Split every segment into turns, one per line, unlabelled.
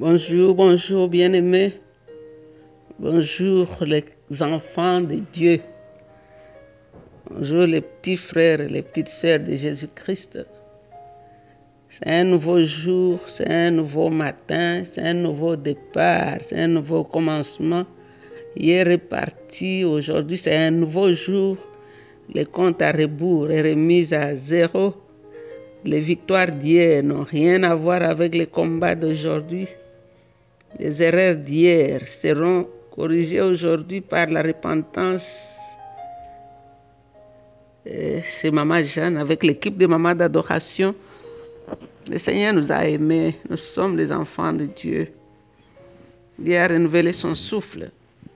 Bonjour, bonjour bien-aimés. Bonjour les enfants de Dieu. Bonjour les petits frères et les petites sœurs de Jésus-Christ. C'est un nouveau jour, c'est un nouveau matin, c'est un nouveau départ, c'est un nouveau commencement. Hier est parti, aujourd'hui c'est un nouveau jour. Les comptes à rebours est remis à zéro. Les victoires d'hier n'ont rien à voir avec les combats d'aujourd'hui. Les erreurs d'hier seront corrigées aujourd'hui par la repentance. C'est Maman Jeanne avec l'équipe de Maman d'adoration. Le Seigneur nous a aimés. Nous sommes les enfants de Dieu. Dieu a renouvelé son souffle.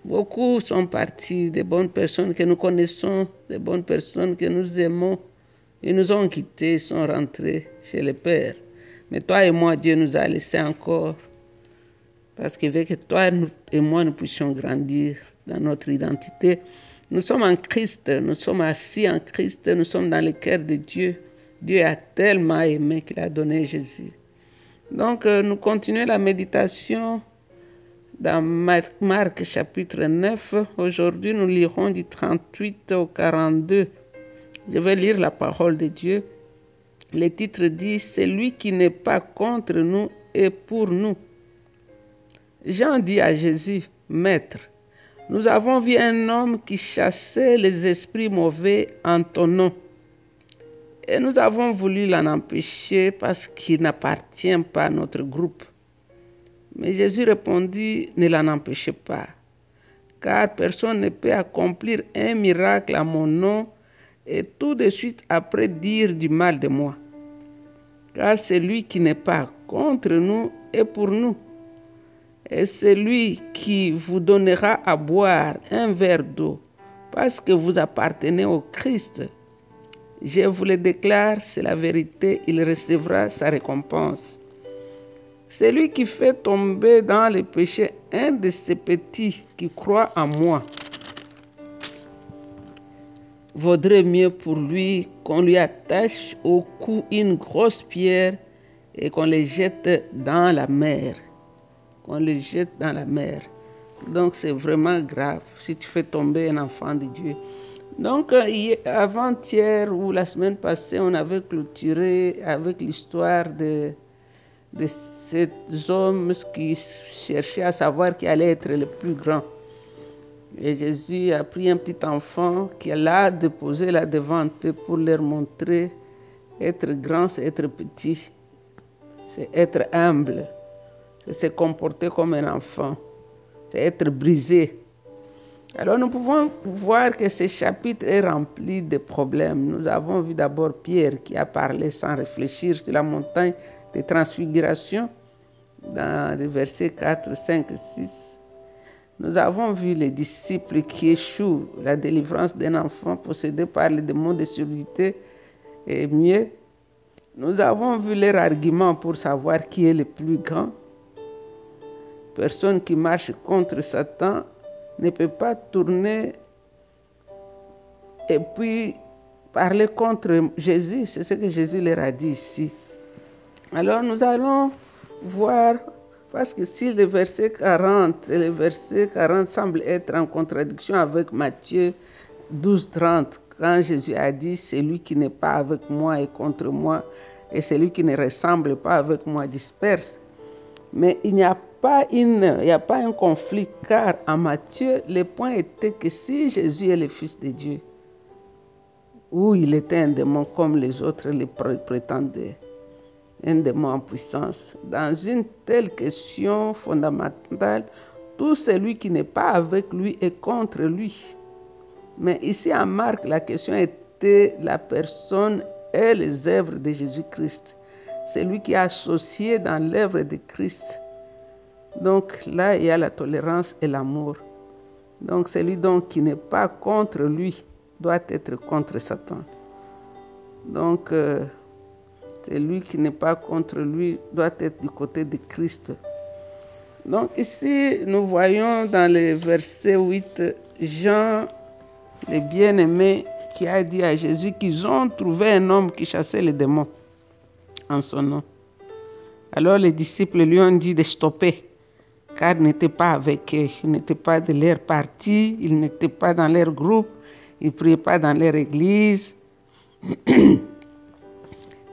Beaucoup sont partis, des bonnes personnes que nous connaissons, des bonnes personnes que nous aimons. Ils nous ont quittés, ils sont rentrés chez le Père. Mais toi et moi, Dieu nous a laissés encore parce que toi et moi, nous puissions grandir dans notre identité. Nous sommes en Christ, nous sommes assis en Christ, nous sommes dans le cœur de Dieu. Dieu a tellement aimé qu'il a donné Jésus. Donc, euh, nous continuons la méditation dans Marc chapitre 9. Aujourd'hui, nous lirons du 38 au 42. Je vais lire la parole de Dieu. Le titre dit Celui qui n'est pas contre nous est pour nous. Jean dit à Jésus Maître, nous avons vu un homme qui chassait les esprits mauvais en ton nom. Et nous avons voulu l'en empêcher parce qu'il n'appartient pas à notre groupe. Mais Jésus répondit, ne l'en empêchez pas, car personne ne peut accomplir un miracle à mon nom et tout de suite après dire du mal de moi. Car celui qui n'est pas contre nous est pour nous. Et celui qui vous donnera à boire un verre d'eau parce que vous appartenez au Christ, je vous le déclare, c'est la vérité, il recevra sa récompense. Celui qui fait tomber dans le péché un de ces petits qui croient en moi, vaudrait mieux pour lui qu'on lui attache au cou une grosse pierre et qu'on le jette dans la mer. Qu'on le jette dans la mer. Donc c'est vraiment grave si tu fais tomber un enfant de Dieu. Donc avant-hier ou la semaine passée, on avait clôturé avec l'histoire de, de cet homme qui cherchait à savoir qui allait être le plus grand. Et Jésus a pris un petit enfant qui l'a déposé là devant eux pour leur montrer être grand, c'est être petit, c'est être humble, c'est se comporter comme un enfant, c'est être brisé. Alors nous pouvons voir que ce chapitre est rempli de problèmes. Nous avons vu d'abord Pierre qui a parlé sans réfléchir sur la montagne de transfiguration dans les versets 4, 5, 6. Nous avons vu les disciples qui échouent la délivrance d'un enfant possédé par les démons de surdité et mieux. Nous avons vu leur argument pour savoir qui est le plus grand. Personne qui marche contre Satan ne peut pas tourner et puis parler contre Jésus. C'est ce que Jésus leur a dit ici. Alors nous allons voir parce que si le verset 40 et le verset 40 semblent être en contradiction avec Matthieu 12, 30, quand Jésus a dit Celui qui n'est pas avec moi est contre moi, et celui qui ne ressemble pas avec moi disperse. Mais il n'y a pas une, il n'y a pas un conflit, car en Matthieu, le point était que si Jésus est le Fils de Dieu, ou il était un démon comme les autres le prétendaient, un démon en puissance. Dans une telle question fondamentale, tout celui qui n'est pas avec lui est contre lui. Mais ici en Marc, la question était la personne et les œuvres de Jésus-Christ. C'est lui qui est associé dans l'œuvre de Christ. Donc là, il y a la tolérance et l'amour. Donc celui qui n'est pas contre lui doit être contre Satan. Donc euh, celui qui n'est pas contre lui doit être du côté de Christ. Donc ici, nous voyons dans le verset 8, Jean, le bien-aimé, qui a dit à Jésus qu'ils ont trouvé un homme qui chassait les démons en son nom. Alors les disciples lui ont dit de stopper, car il n'était pas avec eux, il n'était pas de leur parti, il n'était pas dans leur groupe, il ne priait pas dans leur église.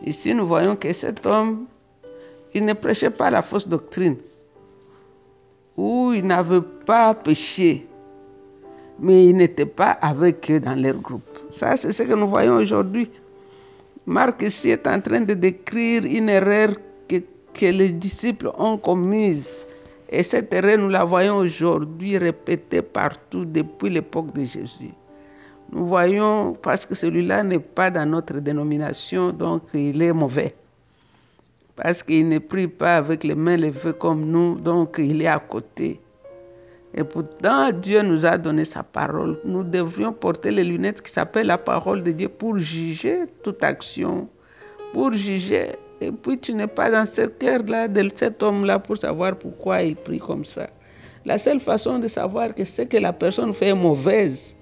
Ici, nous voyons que cet homme, il ne prêchait pas la fausse doctrine, ou il n'avait pas péché, mais il n'était pas avec eux dans leur groupe. Ça, c'est ce que nous voyons aujourd'hui. Marc ici est en train de décrire une erreur que, que les disciples ont commise. Et cette erreur, nous la voyons aujourd'hui répétée partout depuis l'époque de Jésus. Nous voyons, parce que celui-là n'est pas dans notre dénomination, donc il est mauvais. Parce qu'il ne prie pas avec les mains levées comme nous, donc il est à côté. Et pourtant, Dieu nous a donné sa parole. Nous devrions porter les lunettes qui s'appellent la parole de Dieu pour juger toute action, pour juger. Et puis tu n'es pas dans ce cœur-là de cet homme-là pour savoir pourquoi il prie comme ça. La seule façon de savoir que ce que la personne fait est mauvaise,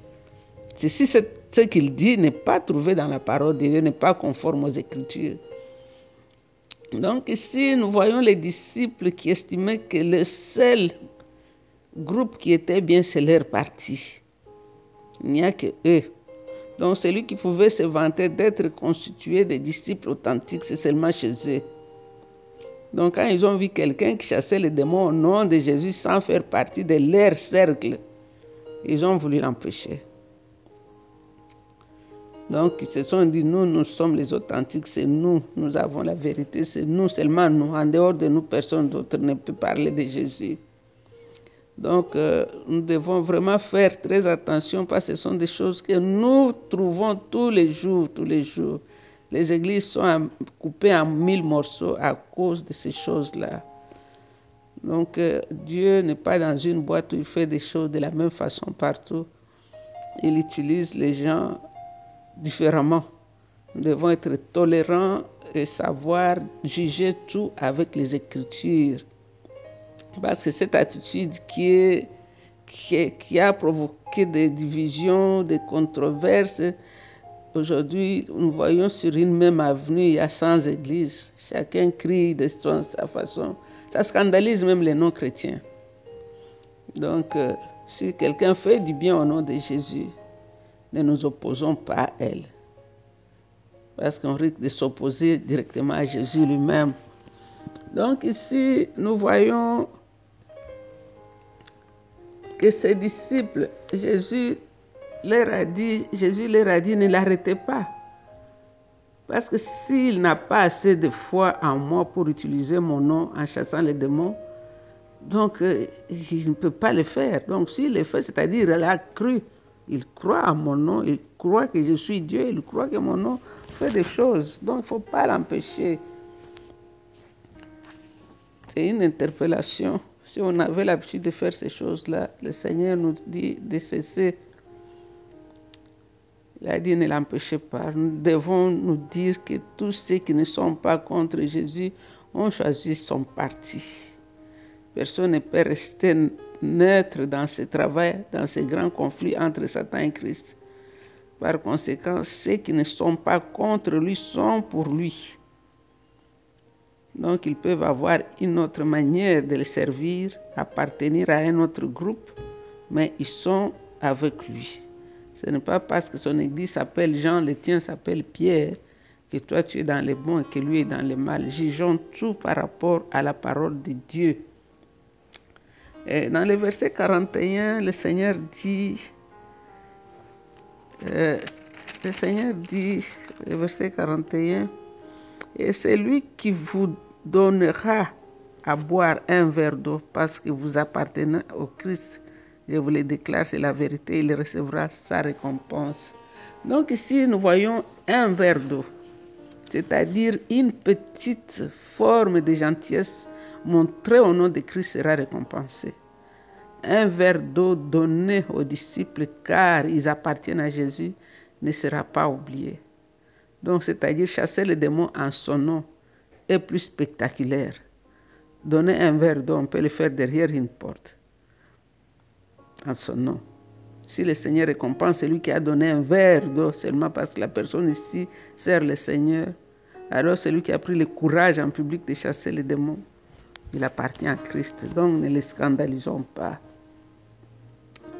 c'est si ce qu'il dit n'est pas trouvé dans la parole de Dieu, n'est pas conforme aux Écritures. Donc ici, nous voyons les disciples qui estimaient que le seul groupe qui était bien, c'est leur parti. Il n'y a que eux. Donc celui qui pouvait se vanter d'être constitué des disciples authentiques, c'est seulement chez eux. Donc quand ils ont vu quelqu'un qui chassait les démons au nom de Jésus sans faire partie de leur cercle, ils ont voulu l'empêcher. Donc ils se sont dit, nous, nous sommes les authentiques, c'est nous, nous avons la vérité, c'est nous, seulement nous. En dehors de nous, personne d'autre ne peut parler de Jésus. Donc, euh, nous devons vraiment faire très attention parce que ce sont des choses que nous trouvons tous les jours, tous les jours. Les églises sont coupées en mille morceaux à cause de ces choses-là. Donc, euh, Dieu n'est pas dans une boîte où il fait des choses de la même façon partout. Il utilise les gens différemment. Nous devons être tolérants et savoir juger tout avec les Écritures. Parce que cette attitude qui, qui, a provoqué des divisions, des controverses, aujourd'hui, nous voyons sur une même avenue, il y a 100 églises. Chacun crie de sa façon. Ça scandalise même les non-chrétiens. Donc, euh, si quelqu'un fait du bien au nom de Jésus, ne nous opposons pas à elle. Parce qu'on risque de s'opposer directement à Jésus lui-même. Donc ici, nous voyons que ses disciples, Jésus leur a dit, Jésus ne l'arrêtez pas. Parce que s'il n'a pas assez de foi en moi pour utiliser mon nom en chassant les démons, donc euh, il ne peut pas le faire. Donc s'il le fait, c'est-à-dire il a cru, il croit en mon nom, il croit que je suis Dieu, il croit que mon nom fait des choses. Donc il ne faut pas l'empêcher. C'est une interpellation. Si on avait l'habitude de faire ces choses-là, le Seigneur nous dit de cesser. Il a dit ne l'empêchez pas. Nous devons nous dire que tous ceux qui ne sont pas contre Jésus ont choisi son parti. Personne ne peut rester neutre dans ce travail, dans ce grand conflit entre Satan et Christ. Par conséquent, ceux qui ne sont pas contre lui sont pour lui. Donc ils peuvent avoir une autre manière de le servir, appartenir à un autre groupe, mais ils sont avec lui. Ce n'est pas parce que son église s'appelle Jean, le tien s'appelle Pierre, que toi tu es dans le bon et que lui est dans le mal. Jugeons tout par rapport à la parole de Dieu. Et dans le verset 41, le Seigneur dit, euh, le Seigneur dit, le verset 41, et c'est lui qui vous donnera à boire un verre d'eau parce que vous appartenez au Christ. Je vous le déclare, c'est la vérité, il recevra sa récompense. Donc ici, nous voyons un verre d'eau, c'est-à-dire une petite forme de gentillesse montrée au nom de Christ sera récompensée. Un verre d'eau donné aux disciples car ils appartiennent à Jésus ne sera pas oublié. Donc, c'est-à-dire chasser les démons en son nom est plus spectaculaire. Donner un verre d'eau, on peut le faire derrière une porte, en son nom. Si le Seigneur récompense celui qui a donné un verre d'eau seulement parce que la personne ici sert le Seigneur, Alors celui qui a pris le courage en public de chasser les démons, il appartient à Christ. Donc ne les scandalisons pas.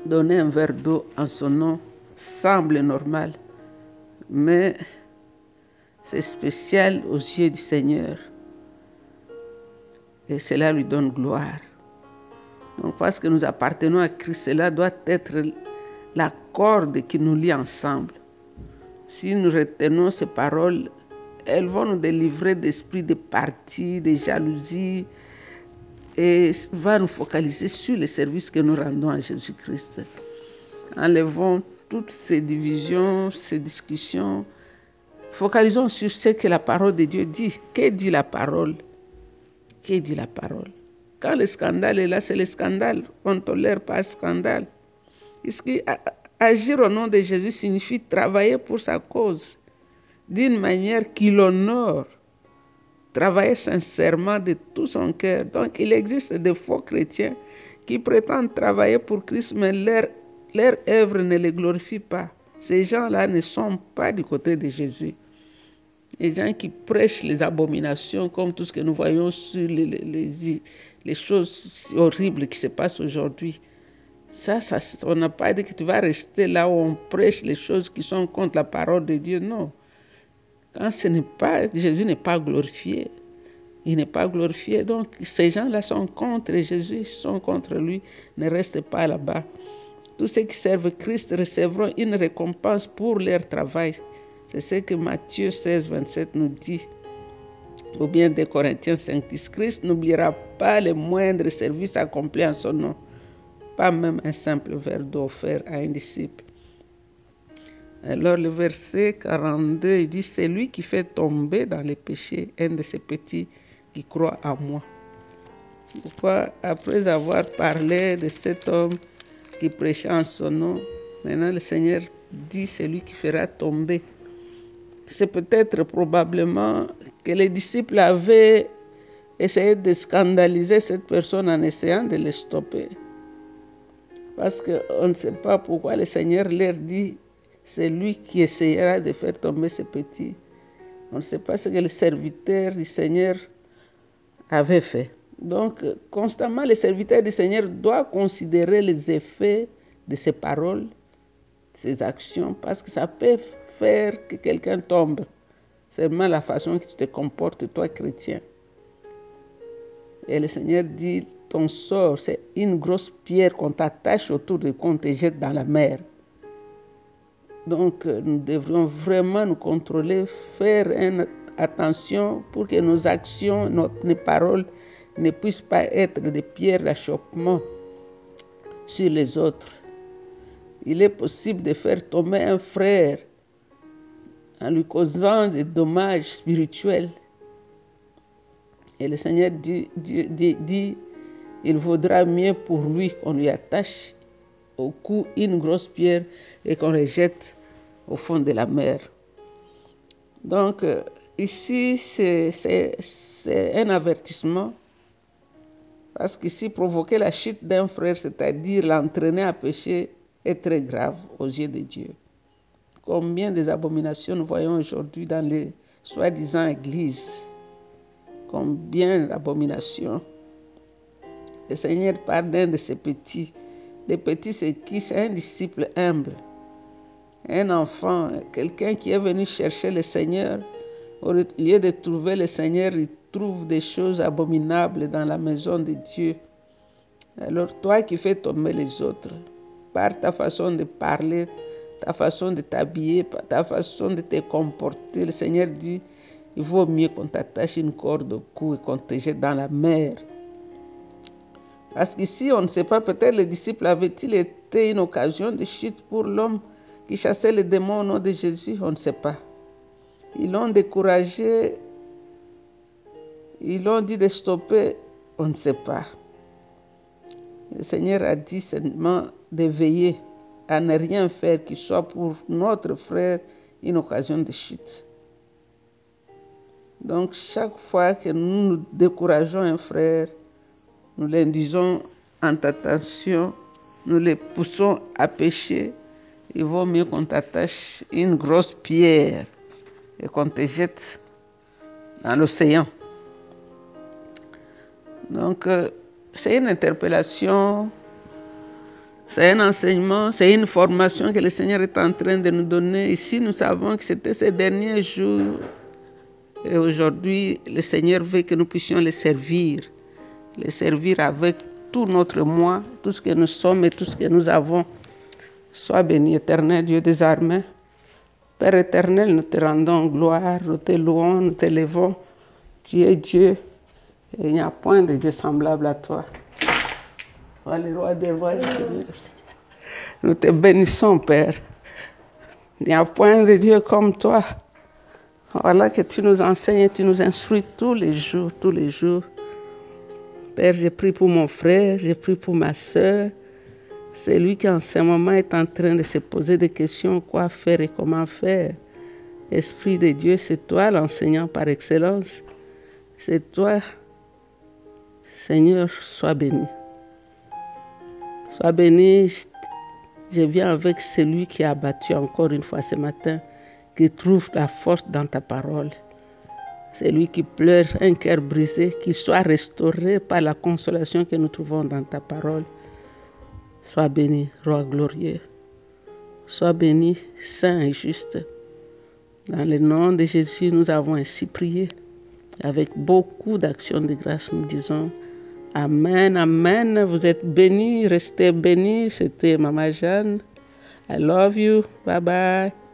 Donner un verre d'eau en son nom semble normal, mais c'est spécial aux yeux du Seigneur. Et cela lui donne gloire. Donc parce que nous appartenons à Christ, cela doit être la corde qui nous lie ensemble. Si nous retenons ces paroles, elles vont nous délivrer d'esprit de parti, de jalousie, et va nous focaliser sur les services que nous rendons à Jésus-Christ. Enlevons toutes ces divisions, ces discussions. Focalisons sur ce que la parole de Dieu dit. Que dit la parole? Que dit la parole? Quand le scandale est là, c'est le scandale. On ne tolère pas le scandale. Agir au nom de Jésus signifie travailler pour sa cause? D'une manière qui l'honore travailler sincèrement de tout son cœur. Donc il existe des faux chrétiens qui prétendent travailler pour Christ, mais leur, leur œuvre ne les glorifie pas. Ces gens-là ne sont pas du côté de Jésus. Les gens qui prêchent les abominations, comme tout ce que nous voyons sur les, choses horribles qui se passent aujourd'hui. Ça, ça, on n'a pas dit que tu vas rester là où on prêche les choses qui sont contre la parole de Dieu. Non. Quand ce n'est pas, Jésus n'est pas glorifié. Il n'est pas glorifié. Donc, ces gens-là sont contre Jésus, sont contre lui. Ne restez pas là-bas. Tous ceux qui servent Christ recevront une récompense pour leur travail. C'est ce que Matthieu 16, 27 nous dit. Ou bien de Corinthiens 5, 10. Christ n'oubliera pas les moindres services accomplis en son nom. Pas même un simple verre d'eau offert à un disciple. Alors le verset 42, il dit, c'est lui qui fait tomber dans les péchés un de ces petits qui croient à moi. Pourquoi, après avoir parlé de cet homme qui prêchait en son nom, maintenant le Seigneur dit, c'est lui qui fera tomber. C'est peut-être probablement que les disciples avaient essayé de scandaliser cette personne en essayant de le stopper. Parce qu'on ne sait pas pourquoi le Seigneur leur dit c'est lui qui essayera de faire tomber ce petit. On ne sait pas ce que le serviteur du Seigneur avait fait. Donc, constamment, le serviteur du Seigneur doit considérer les effets de ses paroles, ses actions, parce que ça peut faire que quelqu'un tombe. C'est vraiment la façon que tu te comportes, toi, chrétien. Et le Seigneur dit, ton sort, c'est une grosse pierre qu'on t'attache autour de qu'on te jette dans la mer. Donc, euh, nous devrions vraiment nous contrôler, faire attention pour que nos actions, nos, paroles ne puissent pas être des pierres d'achoppement sur les autres. Il est possible de faire tomber un frère en lui causant des dommages spirituels. Et le Seigneur dit, il vaudra mieux pour lui qu'on lui attache au cou une grosse pierre et qu'on les jette au fond de la mer. Donc, euh, ici, c'est un avertissement parce qu'ici, provoquer la chute d'un frère, c'est-à-dire l'entraîner à pécher, est très grave aux yeux de Dieu. Combien des abominations nous voyons aujourd'hui dans les soi-disant églises? Combien d'abominations? Le Seigneur parle d'un de ces petits. Des petits, c'est qui C'est un disciple humble un enfant, quelqu'un qui est venu chercher le Seigneur, au lieu de trouver le Seigneur, trouve des choses abominables dans la maison de Dieu. Alors toi qui fais tomber les autres, par ta façon de parler, ta façon de t'habiller, ta façon de te comporter, le Seigneur dit, il vaut mieux qu'on t'attache une corde au cou et qu'on te jette dans la mer. Parce qu'ici, on ne sait pas, peut-être les disciples avaient-ils été une occasion de chute pour l'homme qui chassait les démons au nom de Jésus, on ne sait pas. Ils l'ont découragé, ils l'ont dit de stopper, on ne sait pas. Le Seigneur a dit seulement de veiller à ne rien faire qui soit pour notre frère une occasion de chute. Donc chaque fois que nous, nous décourageons un frère, nous l'induisons en tentation, nous les poussons à pécher, il vaut mieux qu'on t'attache une grosse pierre et qu'on te jette dans l'océan. Donc, euh, c'est une interpellation, c'est un enseignement, c'est une formation que le Seigneur est en train de nous donner. Ici, nous savons que c'était ces derniers jours. Et aujourd'hui, le Seigneur veut que nous puissions les servir, les servir avec tout notre moi, tout ce que nous sommes et tout ce que nous avons. Sois béni, éternel Dieu des armées. Père éternel, nous te rendons gloire, nous te louons, nous te levons. Tu es Dieu il n'y a point de Dieu semblable à toi. Toi, le roi des rois. Nous te bénissons, Père. Il n'y a point de Dieu comme toi. Voilà que tu nous enseignes et tu nous instruis tous les jours, tous les jours. Père, j'ai pris pour mon frère, j'ai pris pour ma soeur. C'est lui qui en ce moment est en train de se poser des questions, quoi faire et comment faire? Esprit de Dieu, c'est toi l'enseignant par excellence. C'est toi, Seigneur, sois béni. Sois béni. Je viens avec celui qui a battu encore une fois ce matin, qui trouve la force dans ta parole. Celui qui pleure un cœur brisé, qui soit restauré par la consolation que nous trouvons dans ta parole. Sois béni, roi glorieux. Sois béni, saint et juste. Dans le nom de Jésus, nous avons ainsi prié. Avec beaucoup d'actions de grâce, nous disons Amen, Amen. Vous êtes bénis, restez bénis. C'était Maman Jeanne. I love you. Bye bye.